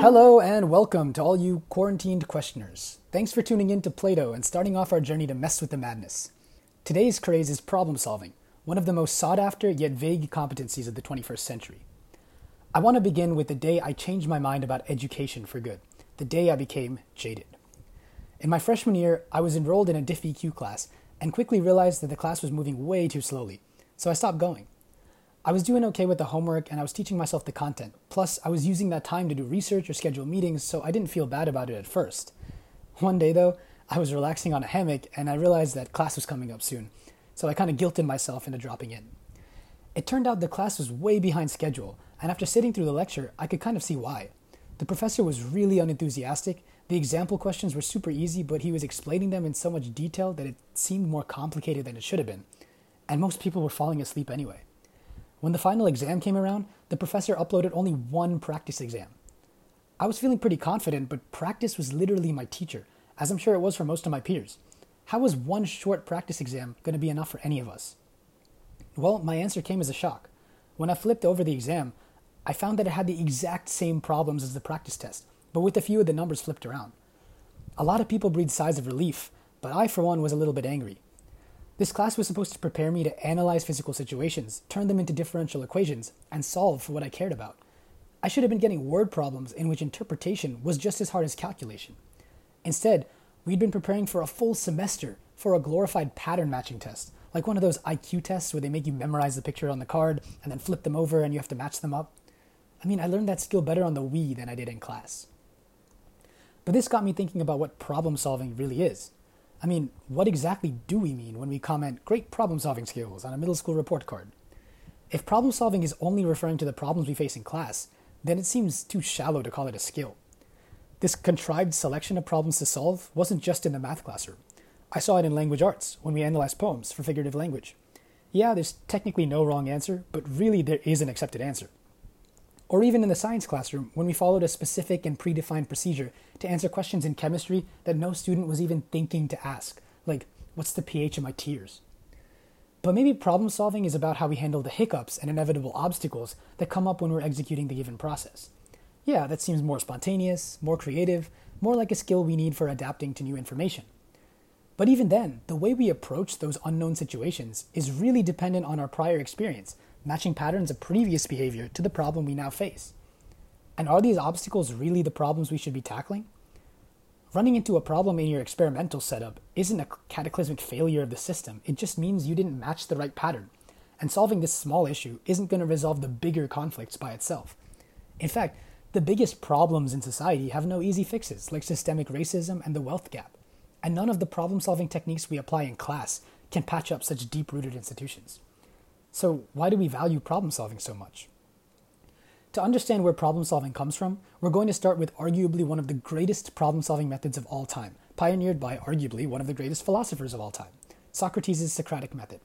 Hello and welcome to all you quarantined questioners. Thanks for tuning in to Plato and starting off our journey to mess with the madness. Today's craze is problem solving, one of the most sought after yet vague competencies of the 21st century. I want to begin with the day I changed my mind about education for good, the day I became jaded. In my freshman year, I was enrolled in a Diff EQ class and quickly realized that the class was moving way too slowly, so I stopped going. I was doing okay with the homework and I was teaching myself the content. Plus, I was using that time to do research or schedule meetings, so I didn't feel bad about it at first. One day, though, I was relaxing on a hammock and I realized that class was coming up soon, so I kind of guilted myself into dropping in. It turned out the class was way behind schedule, and after sitting through the lecture, I could kind of see why. The professor was really unenthusiastic. The example questions were super easy, but he was explaining them in so much detail that it seemed more complicated than it should have been. And most people were falling asleep anyway. When the final exam came around, the professor uploaded only one practice exam. I was feeling pretty confident, but practice was literally my teacher, as I'm sure it was for most of my peers. How was one short practice exam going to be enough for any of us? Well, my answer came as a shock. When I flipped over the exam, I found that it had the exact same problems as the practice test, but with a few of the numbers flipped around. A lot of people breathed sighs of relief, but I, for one, was a little bit angry. This class was supposed to prepare me to analyze physical situations, turn them into differential equations, and solve for what I cared about. I should have been getting word problems in which interpretation was just as hard as calculation. Instead, we'd been preparing for a full semester for a glorified pattern matching test, like one of those IQ tests where they make you memorize the picture on the card and then flip them over and you have to match them up. I mean, I learned that skill better on the Wii than I did in class. But this got me thinking about what problem solving really is. I mean, what exactly do we mean when we comment great problem solving skills on a middle school report card? If problem solving is only referring to the problems we face in class, then it seems too shallow to call it a skill. This contrived selection of problems to solve wasn't just in the math classroom. I saw it in language arts when we analyzed poems for figurative language. Yeah, there's technically no wrong answer, but really there is an accepted answer. Or even in the science classroom when we followed a specific and predefined procedure to answer questions in chemistry that no student was even thinking to ask, like, what's the pH of my tears? But maybe problem solving is about how we handle the hiccups and inevitable obstacles that come up when we're executing the given process. Yeah, that seems more spontaneous, more creative, more like a skill we need for adapting to new information. But even then, the way we approach those unknown situations is really dependent on our prior experience matching patterns of previous behavior to the problem we now face. And are these obstacles really the problems we should be tackling? Running into a problem in your experimental setup isn't a cataclysmic failure of the system, it just means you didn't match the right pattern. And solving this small issue isn't going to resolve the bigger conflicts by itself. In fact, the biggest problems in society have no easy fixes, like systemic racism and the wealth gap. And none of the problem solving techniques we apply in class can patch up such deep rooted institutions. So, why do we value problem solving so much? To understand where problem solving comes from, we're going to start with arguably one of the greatest problem solving methods of all time, pioneered by arguably one of the greatest philosophers of all time, Socrates' Socratic method.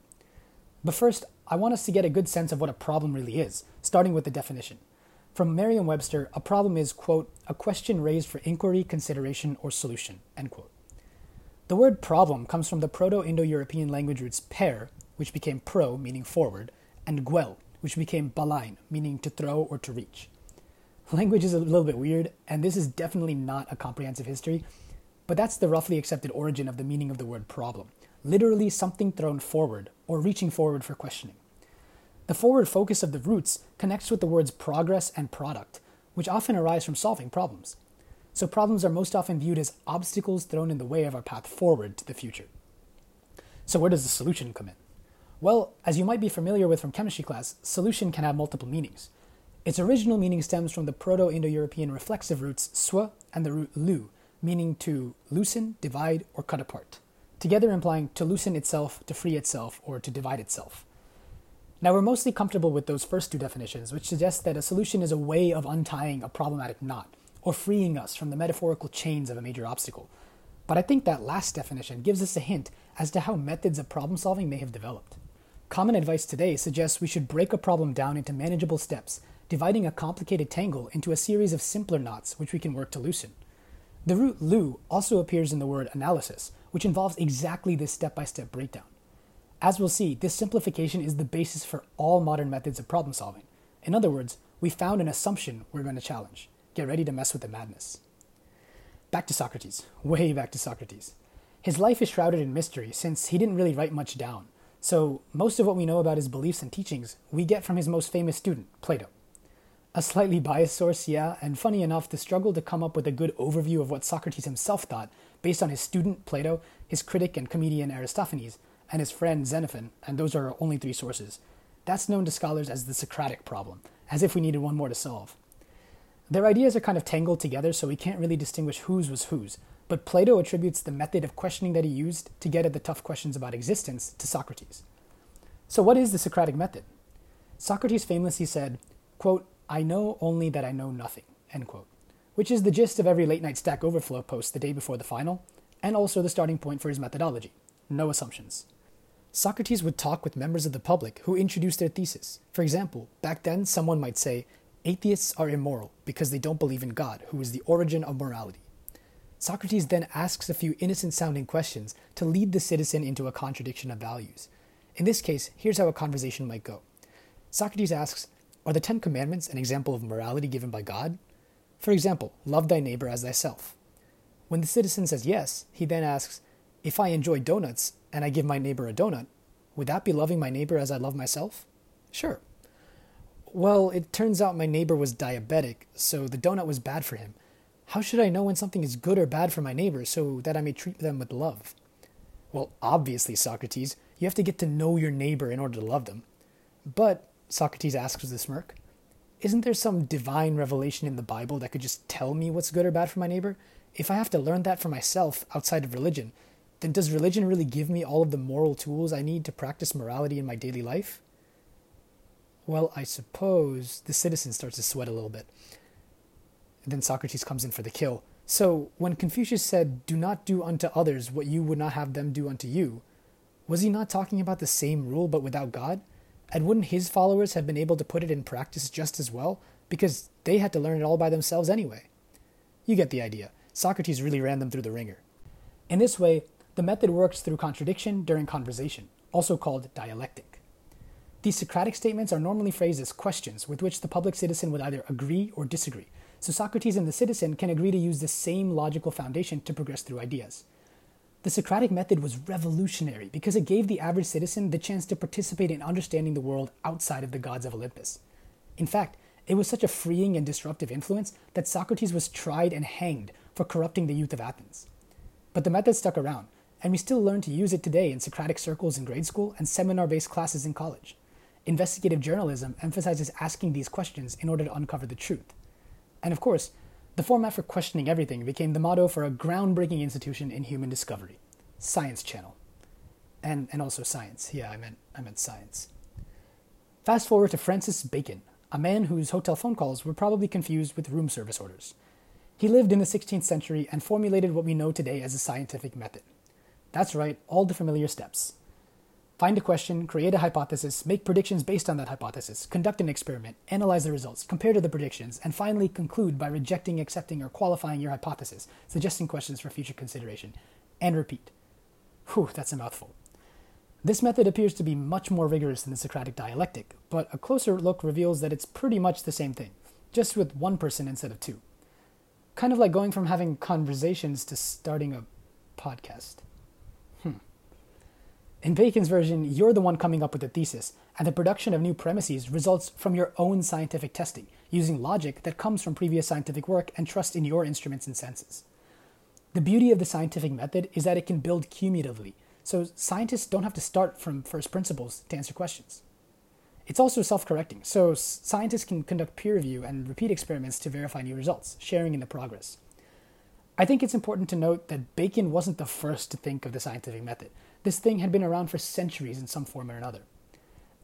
But first, I want us to get a good sense of what a problem really is, starting with the definition. From Merriam Webster, a problem is, quote, a question raised for inquiry, consideration, or solution, end quote. The word problem comes from the Proto Indo European language roots per, which became pro, meaning forward, and guel, which became ballein, meaning to throw or to reach. Language is a little bit weird, and this is definitely not a comprehensive history, but that's the roughly accepted origin of the meaning of the word problem literally something thrown forward or reaching forward for questioning. The forward focus of the roots connects with the words progress and product, which often arise from solving problems. So, problems are most often viewed as obstacles thrown in the way of our path forward to the future. So, where does the solution come in? Well, as you might be familiar with from chemistry class, solution can have multiple meanings. Its original meaning stems from the Proto Indo European reflexive roots swa and the root lu, meaning to loosen, divide, or cut apart, together implying to loosen itself, to free itself, or to divide itself. Now, we're mostly comfortable with those first two definitions, which suggest that a solution is a way of untying a problematic knot, or freeing us from the metaphorical chains of a major obstacle. But I think that last definition gives us a hint as to how methods of problem solving may have developed. Common advice today suggests we should break a problem down into manageable steps, dividing a complicated tangle into a series of simpler knots which we can work to loosen. The root lu also appears in the word analysis, which involves exactly this step by step breakdown. As we'll see, this simplification is the basis for all modern methods of problem solving. In other words, we found an assumption we're going to challenge. Get ready to mess with the madness. Back to Socrates, way back to Socrates. His life is shrouded in mystery since he didn't really write much down. So, most of what we know about his beliefs and teachings we get from his most famous student, Plato. A slightly biased source, yeah, and funny enough, the struggle to come up with a good overview of what Socrates himself thought, based on his student, Plato, his critic and comedian Aristophanes, and his friend Xenophon, and those are only three sources. That's known to scholars as the Socratic problem, as if we needed one more to solve. Their ideas are kind of tangled together, so we can't really distinguish whose was whose, but Plato attributes the method of questioning that he used to get at the tough questions about existence to Socrates. So, what is the Socratic method? Socrates famously said, quote, I know only that I know nothing, end quote, which is the gist of every late night Stack Overflow post the day before the final, and also the starting point for his methodology no assumptions. Socrates would talk with members of the public who introduced their thesis. For example, back then, someone might say, Atheists are immoral because they don't believe in God, who is the origin of morality. Socrates then asks a few innocent sounding questions to lead the citizen into a contradiction of values. In this case, here's how a conversation might go Socrates asks, Are the Ten Commandments an example of morality given by God? For example, love thy neighbor as thyself. When the citizen says yes, he then asks, If I enjoy donuts and I give my neighbor a donut, would that be loving my neighbor as I love myself? Sure. Well, it turns out my neighbor was diabetic, so the donut was bad for him. How should I know when something is good or bad for my neighbor so that I may treat them with love? Well, obviously, Socrates, you have to get to know your neighbor in order to love them. But, Socrates asks with a smirk, isn't there some divine revelation in the Bible that could just tell me what's good or bad for my neighbor? If I have to learn that for myself outside of religion, then does religion really give me all of the moral tools I need to practice morality in my daily life? Well, I suppose the citizen starts to sweat a little bit. And then Socrates comes in for the kill. So, when Confucius said, Do not do unto others what you would not have them do unto you, was he not talking about the same rule but without God? And wouldn't his followers have been able to put it in practice just as well? Because they had to learn it all by themselves anyway. You get the idea. Socrates really ran them through the wringer. In this way, the method works through contradiction during conversation, also called dialectic. These Socratic statements are normally phrased as questions with which the public citizen would either agree or disagree, so Socrates and the citizen can agree to use the same logical foundation to progress through ideas. The Socratic method was revolutionary because it gave the average citizen the chance to participate in understanding the world outside of the gods of Olympus. In fact, it was such a freeing and disruptive influence that Socrates was tried and hanged for corrupting the youth of Athens. But the method stuck around, and we still learn to use it today in Socratic circles in grade school and seminar based classes in college. Investigative journalism emphasizes asking these questions in order to uncover the truth. And of course, the format for questioning everything became the motto for a groundbreaking institution in human discovery Science Channel. And, and also science. Yeah, I meant, I meant science. Fast forward to Francis Bacon, a man whose hotel phone calls were probably confused with room service orders. He lived in the 16th century and formulated what we know today as a scientific method. That's right, all the familiar steps Find a question, create a hypothesis, make predictions based on that hypothesis, conduct an experiment, analyze the results, compare to the predictions, and finally conclude by rejecting, accepting, or qualifying your hypothesis, suggesting questions for future consideration, and repeat. Whew, that's a mouthful. This method appears to be much more rigorous than the Socratic dialectic, but a closer look reveals that it's pretty much the same thing, just with one person instead of two. Kind of like going from having conversations to starting a podcast. Hmm. In Bacon's version, you're the one coming up with the thesis, and the production of new premises results from your own scientific testing, using logic that comes from previous scientific work and trust in your instruments and senses. The beauty of the scientific method is that it can build cumulatively, so scientists don't have to start from first principles to answer questions. It's also self correcting, so scientists can conduct peer review and repeat experiments to verify new results, sharing in the progress. I think it's important to note that Bacon wasn't the first to think of the scientific method. This thing had been around for centuries in some form or another.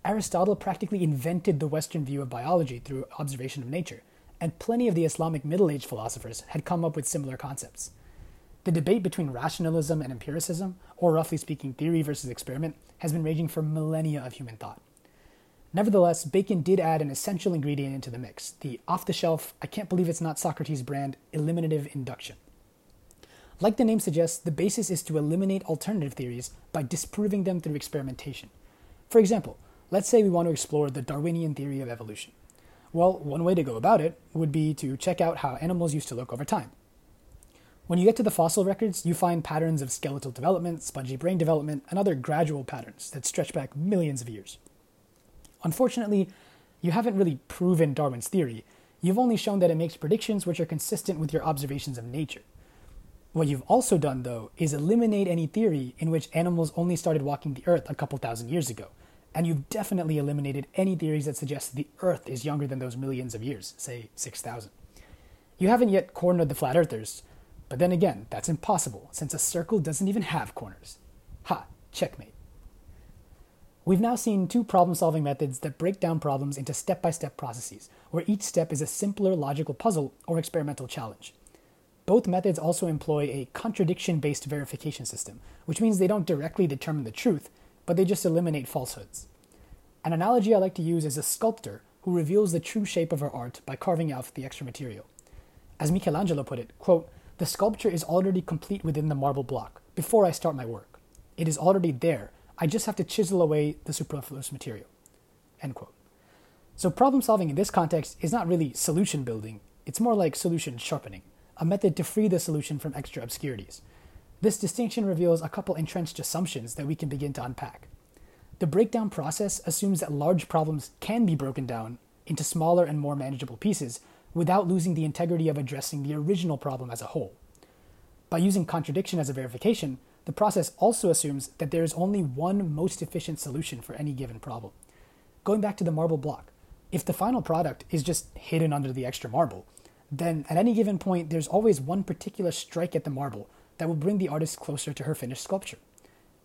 Aristotle practically invented the Western view of biology through observation of nature, and plenty of the Islamic Middle Age philosophers had come up with similar concepts. The debate between rationalism and empiricism, or roughly speaking, theory versus experiment, has been raging for millennia of human thought. Nevertheless, Bacon did add an essential ingredient into the mix the off the shelf, I can't believe it's not Socrates brand, eliminative induction. Like the name suggests, the basis is to eliminate alternative theories by disproving them through experimentation. For example, let's say we want to explore the Darwinian theory of evolution. Well, one way to go about it would be to check out how animals used to look over time. When you get to the fossil records, you find patterns of skeletal development, spongy brain development, and other gradual patterns that stretch back millions of years. Unfortunately, you haven't really proven Darwin's theory. You've only shown that it makes predictions which are consistent with your observations of nature. What you've also done, though, is eliminate any theory in which animals only started walking the earth a couple thousand years ago. And you've definitely eliminated any theories that suggest the earth is younger than those millions of years, say 6,000. You haven't yet cornered the flat earthers, but then again, that's impossible since a circle doesn't even have corners. Ha, checkmate. We've now seen two problem solving methods that break down problems into step by step processes, where each step is a simpler logical puzzle or experimental challenge. Both methods also employ a contradiction based verification system, which means they don't directly determine the truth, but they just eliminate falsehoods. An analogy I like to use is a sculptor who reveals the true shape of her art by carving out the extra material. As Michelangelo put it, quote, the sculpture is already complete within the marble block before I start my work. It is already there. I just have to chisel away the superfluous material. End quote. So, problem solving in this context is not really solution building, it's more like solution sharpening, a method to free the solution from extra obscurities. This distinction reveals a couple entrenched assumptions that we can begin to unpack. The breakdown process assumes that large problems can be broken down into smaller and more manageable pieces without losing the integrity of addressing the original problem as a whole. By using contradiction as a verification, the process also assumes that there is only one most efficient solution for any given problem. Going back to the marble block, if the final product is just hidden under the extra marble, then at any given point there's always one particular strike at the marble that will bring the artist closer to her finished sculpture.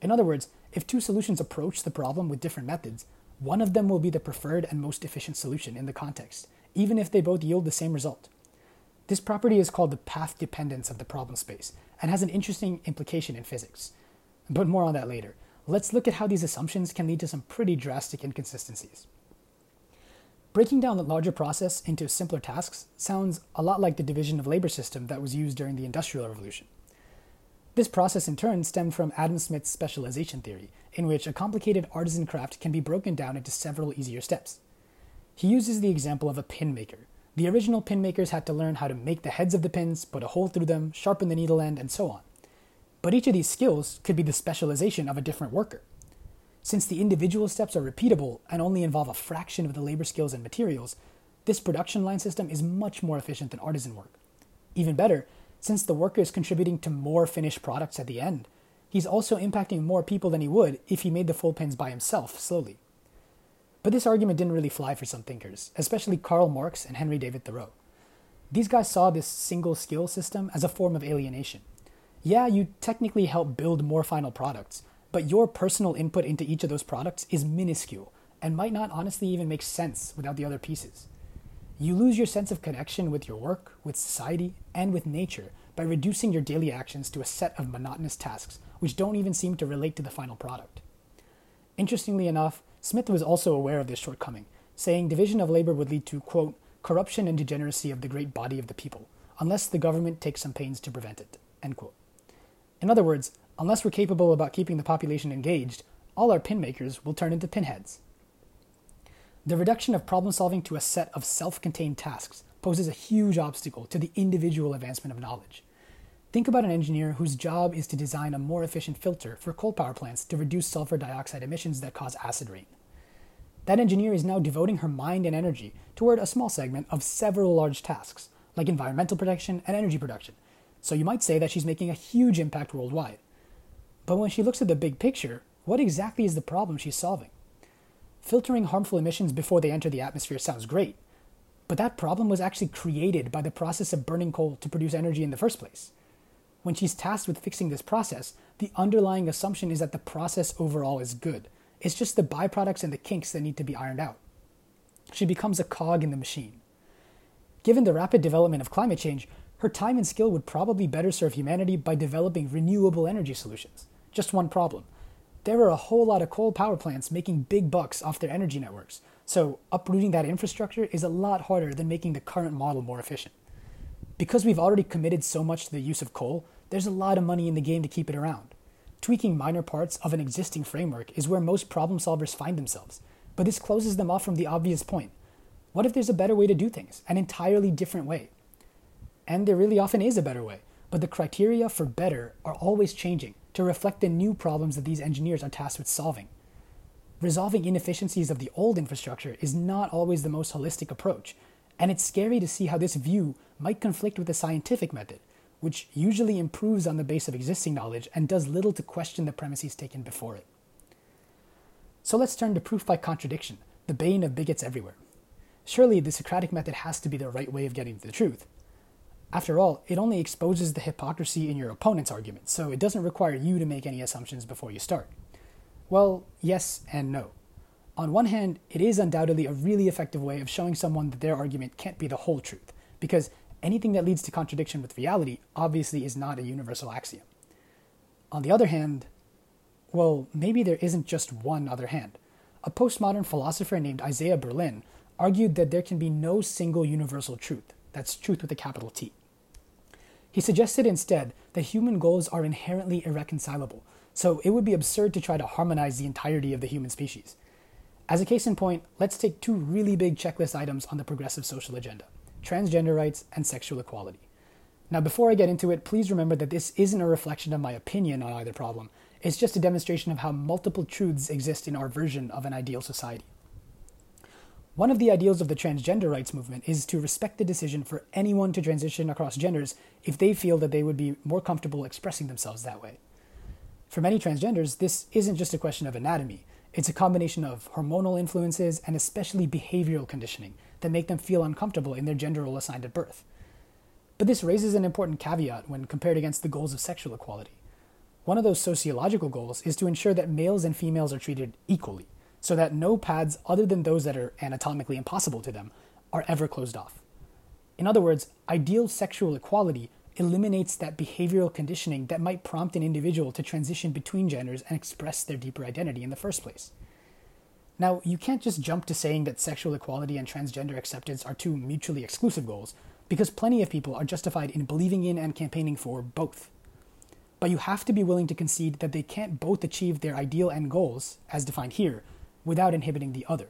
In other words, if two solutions approach the problem with different methods, one of them will be the preferred and most efficient solution in the context, even if they both yield the same result. This property is called the path dependence of the problem space and has an interesting implication in physics. But more on that later. Let's look at how these assumptions can lead to some pretty drastic inconsistencies. Breaking down the larger process into simpler tasks sounds a lot like the division of labor system that was used during the Industrial Revolution. This process in turn stemmed from Adam Smith's specialization theory, in which a complicated artisan craft can be broken down into several easier steps. He uses the example of a pin maker. The original pin makers had to learn how to make the heads of the pins, put a hole through them, sharpen the needle end, and so on. But each of these skills could be the specialization of a different worker. Since the individual steps are repeatable and only involve a fraction of the labor skills and materials, this production line system is much more efficient than artisan work. Even better, since the worker is contributing to more finished products at the end, he's also impacting more people than he would if he made the full pens by himself slowly. But this argument didn't really fly for some thinkers, especially Karl Marx and Henry David Thoreau. These guys saw this single skill system as a form of alienation. Yeah, you technically help build more final products, but your personal input into each of those products is minuscule and might not honestly even make sense without the other pieces. You lose your sense of connection with your work, with society, and with nature by reducing your daily actions to a set of monotonous tasks which don't even seem to relate to the final product. Interestingly enough, Smith was also aware of this shortcoming, saying division of labor would lead to, quote, corruption and degeneracy of the great body of the people, unless the government takes some pains to prevent it, end quote. In other words, unless we're capable about keeping the population engaged, all our pin makers will turn into pinheads. The reduction of problem solving to a set of self contained tasks poses a huge obstacle to the individual advancement of knowledge. Think about an engineer whose job is to design a more efficient filter for coal power plants to reduce sulfur dioxide emissions that cause acid rain. That engineer is now devoting her mind and energy toward a small segment of several large tasks, like environmental protection and energy production. So you might say that she's making a huge impact worldwide. But when she looks at the big picture, what exactly is the problem she's solving? Filtering harmful emissions before they enter the atmosphere sounds great, but that problem was actually created by the process of burning coal to produce energy in the first place. When she's tasked with fixing this process, the underlying assumption is that the process overall is good. It's just the byproducts and the kinks that need to be ironed out. She becomes a cog in the machine. Given the rapid development of climate change, her time and skill would probably better serve humanity by developing renewable energy solutions. Just one problem. There are a whole lot of coal power plants making big bucks off their energy networks, so uprooting that infrastructure is a lot harder than making the current model more efficient. Because we've already committed so much to the use of coal, there's a lot of money in the game to keep it around. Tweaking minor parts of an existing framework is where most problem solvers find themselves, but this closes them off from the obvious point. What if there's a better way to do things, an entirely different way? And there really often is a better way, but the criteria for better are always changing to reflect the new problems that these engineers are tasked with solving. Resolving inefficiencies of the old infrastructure is not always the most holistic approach, and it's scary to see how this view might conflict with the scientific method, which usually improves on the base of existing knowledge and does little to question the premises taken before it. So let's turn to proof by contradiction, the bane of bigots everywhere. Surely the Socratic method has to be the right way of getting to the truth. After all, it only exposes the hypocrisy in your opponent's argument, so it doesn't require you to make any assumptions before you start. Well, yes and no. On one hand, it is undoubtedly a really effective way of showing someone that their argument can't be the whole truth, because anything that leads to contradiction with reality obviously is not a universal axiom. On the other hand, well, maybe there isn't just one other hand. A postmodern philosopher named Isaiah Berlin argued that there can be no single universal truth. That's truth with a capital T. He suggested instead that human goals are inherently irreconcilable, so it would be absurd to try to harmonize the entirety of the human species. As a case in point, let's take two really big checklist items on the progressive social agenda transgender rights and sexual equality. Now, before I get into it, please remember that this isn't a reflection of my opinion on either problem. It's just a demonstration of how multiple truths exist in our version of an ideal society. One of the ideals of the transgender rights movement is to respect the decision for anyone to transition across genders if they feel that they would be more comfortable expressing themselves that way. For many transgenders, this isn't just a question of anatomy. It's a combination of hormonal influences and especially behavioral conditioning that make them feel uncomfortable in their gender role assigned at birth. But this raises an important caveat when compared against the goals of sexual equality. One of those sociological goals is to ensure that males and females are treated equally, so that no paths other than those that are anatomically impossible to them are ever closed off. In other words, ideal sexual equality eliminates that behavioral conditioning that might prompt an individual to transition between genders and express their deeper identity in the first place. Now, you can't just jump to saying that sexual equality and transgender acceptance are two mutually exclusive goals, because plenty of people are justified in believing in and campaigning for both. But you have to be willing to concede that they can't both achieve their ideal end goals, as defined here, without inhibiting the other.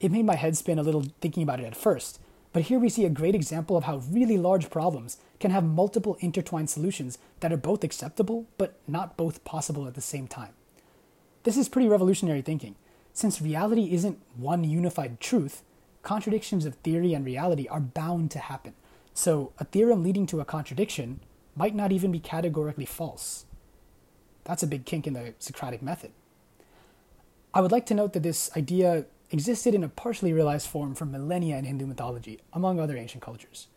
It made my head spin a little thinking about it at first, but here we see a great example of how really large problems can have multiple intertwined solutions that are both acceptable but not both possible at the same time. This is pretty revolutionary thinking. Since reality isn't one unified truth, contradictions of theory and reality are bound to happen. So, a theorem leading to a contradiction might not even be categorically false. That's a big kink in the Socratic method. I would like to note that this idea existed in a partially realized form for millennia in Hindu mythology, among other ancient cultures.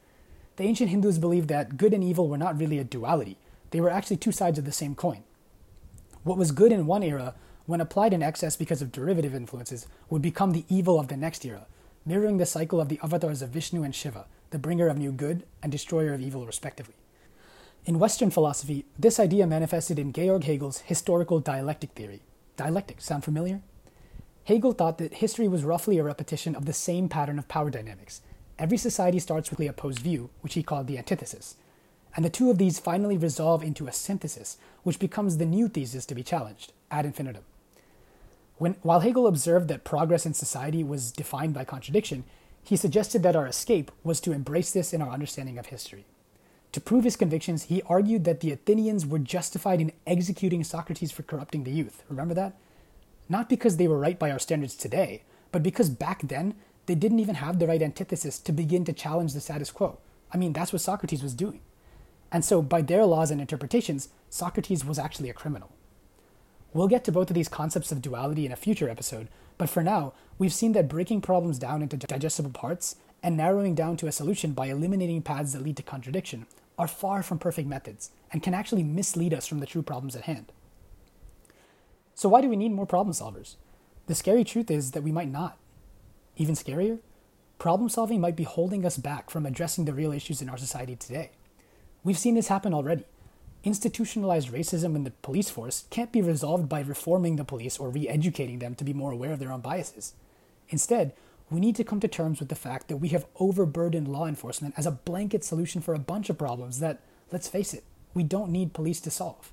The ancient Hindus believed that good and evil were not really a duality, they were actually two sides of the same coin. What was good in one era, when applied in excess because of derivative influences, would become the evil of the next era, mirroring the cycle of the avatars of Vishnu and Shiva, the bringer of new good and destroyer of evil, respectively. In Western philosophy, this idea manifested in Georg Hegel's historical dialectic theory. Dialectic, sound familiar? Hegel thought that history was roughly a repetition of the same pattern of power dynamics. Every society starts with the opposed view, which he called the antithesis. And the two of these finally resolve into a synthesis, which becomes the new thesis to be challenged, ad infinitum. When, while Hegel observed that progress in society was defined by contradiction, he suggested that our escape was to embrace this in our understanding of history. To prove his convictions, he argued that the Athenians were justified in executing Socrates for corrupting the youth. Remember that? not because they were right by our standards today, but because back then they didn't even have the right antithesis to begin to challenge the status quo. I mean, that's what Socrates was doing. And so, by their laws and interpretations, Socrates was actually a criminal. We'll get to both of these concepts of duality in a future episode, but for now, we've seen that breaking problems down into digestible parts and narrowing down to a solution by eliminating paths that lead to contradiction are far from perfect methods and can actually mislead us from the true problems at hand. So, why do we need more problem solvers? The scary truth is that we might not. Even scarier, problem solving might be holding us back from addressing the real issues in our society today. We've seen this happen already. Institutionalized racism in the police force can't be resolved by reforming the police or re educating them to be more aware of their own biases. Instead, we need to come to terms with the fact that we have overburdened law enforcement as a blanket solution for a bunch of problems that, let's face it, we don't need police to solve.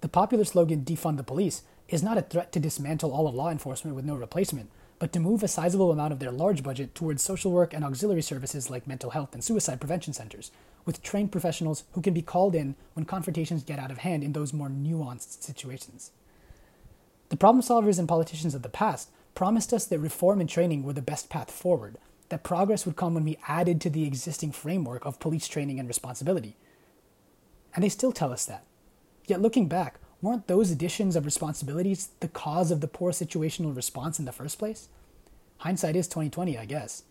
The popular slogan, defund the police, is not a threat to dismantle all of law enforcement with no replacement, but to move a sizable amount of their large budget towards social work and auxiliary services like mental health and suicide prevention centers, with trained professionals who can be called in when confrontations get out of hand in those more nuanced situations. The problem solvers and politicians of the past promised us that reform and training were the best path forward, that progress would come when we added to the existing framework of police training and responsibility. And they still tell us that. Yet looking back, weren't those additions of responsibilities the cause of the poor situational response in the first place? Hindsight is 2020, I guess.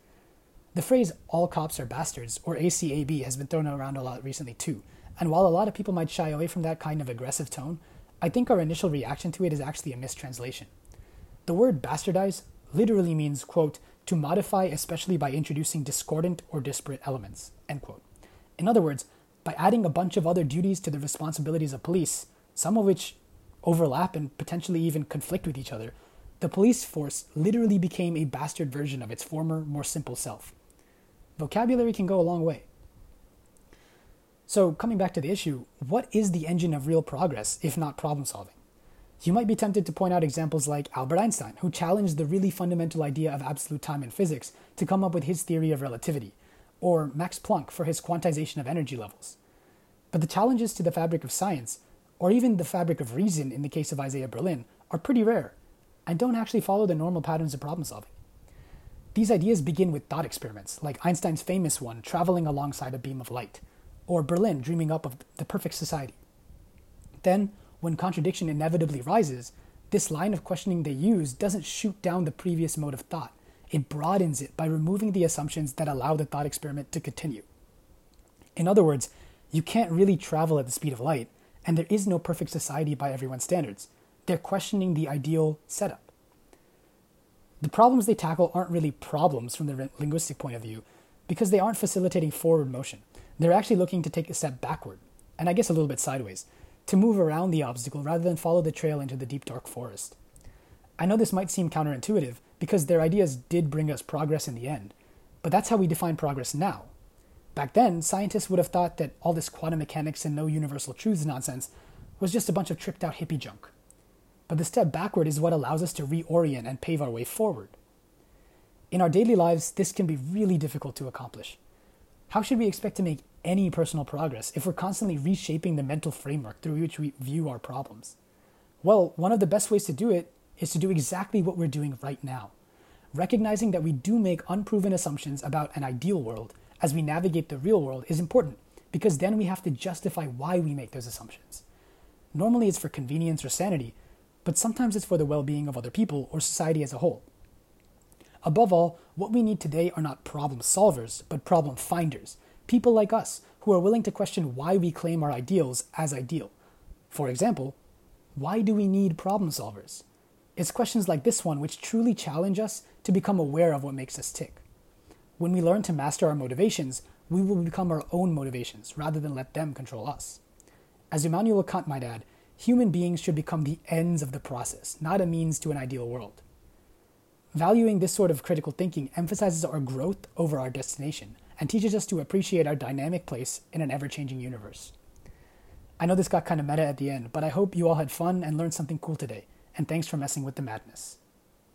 The phrase all cops are bastards, or ACAB, has been thrown around a lot recently too. And while a lot of people might shy away from that kind of aggressive tone, I think our initial reaction to it is actually a mistranslation. The word bastardize literally means, quote, to modify especially by introducing discordant or disparate elements, end quote. In other words, by adding a bunch of other duties to the responsibilities of police, some of which overlap and potentially even conflict with each other, the police force literally became a bastard version of its former, more simple self. Vocabulary can go a long way. So, coming back to the issue, what is the engine of real progress if not problem solving? You might be tempted to point out examples like Albert Einstein, who challenged the really fundamental idea of absolute time in physics to come up with his theory of relativity, or Max Planck for his quantization of energy levels. But the challenges to the fabric of science, or even the fabric of reason in the case of Isaiah Berlin, are pretty rare and don't actually follow the normal patterns of problem solving. These ideas begin with thought experiments, like Einstein's famous one, traveling alongside a beam of light, or Berlin dreaming up of the perfect society. Then, when contradiction inevitably rises, this line of questioning they use doesn't shoot down the previous mode of thought. It broadens it by removing the assumptions that allow the thought experiment to continue. In other words, you can't really travel at the speed of light, and there is no perfect society by everyone's standards. They're questioning the ideal setup. The problems they tackle aren't really problems from the linguistic point of view because they aren't facilitating forward motion. They're actually looking to take a step backward, and I guess a little bit sideways, to move around the obstacle rather than follow the trail into the deep dark forest. I know this might seem counterintuitive because their ideas did bring us progress in the end, but that's how we define progress now. Back then, scientists would have thought that all this quantum mechanics and no universal truths nonsense was just a bunch of tricked out hippie junk. But the step backward is what allows us to reorient and pave our way forward. In our daily lives, this can be really difficult to accomplish. How should we expect to make any personal progress if we're constantly reshaping the mental framework through which we view our problems? Well, one of the best ways to do it is to do exactly what we're doing right now. Recognizing that we do make unproven assumptions about an ideal world as we navigate the real world is important because then we have to justify why we make those assumptions. Normally it's for convenience or sanity, but sometimes it's for the well being of other people or society as a whole. Above all, what we need today are not problem solvers, but problem finders, people like us who are willing to question why we claim our ideals as ideal. For example, why do we need problem solvers? It's questions like this one which truly challenge us to become aware of what makes us tick. When we learn to master our motivations, we will become our own motivations rather than let them control us. As Immanuel Kant might add, human beings should become the ends of the process, not a means to an ideal world. Valuing this sort of critical thinking emphasizes our growth over our destination and teaches us to appreciate our dynamic place in an ever changing universe. I know this got kind of meta at the end, but I hope you all had fun and learned something cool today, and thanks for messing with the madness.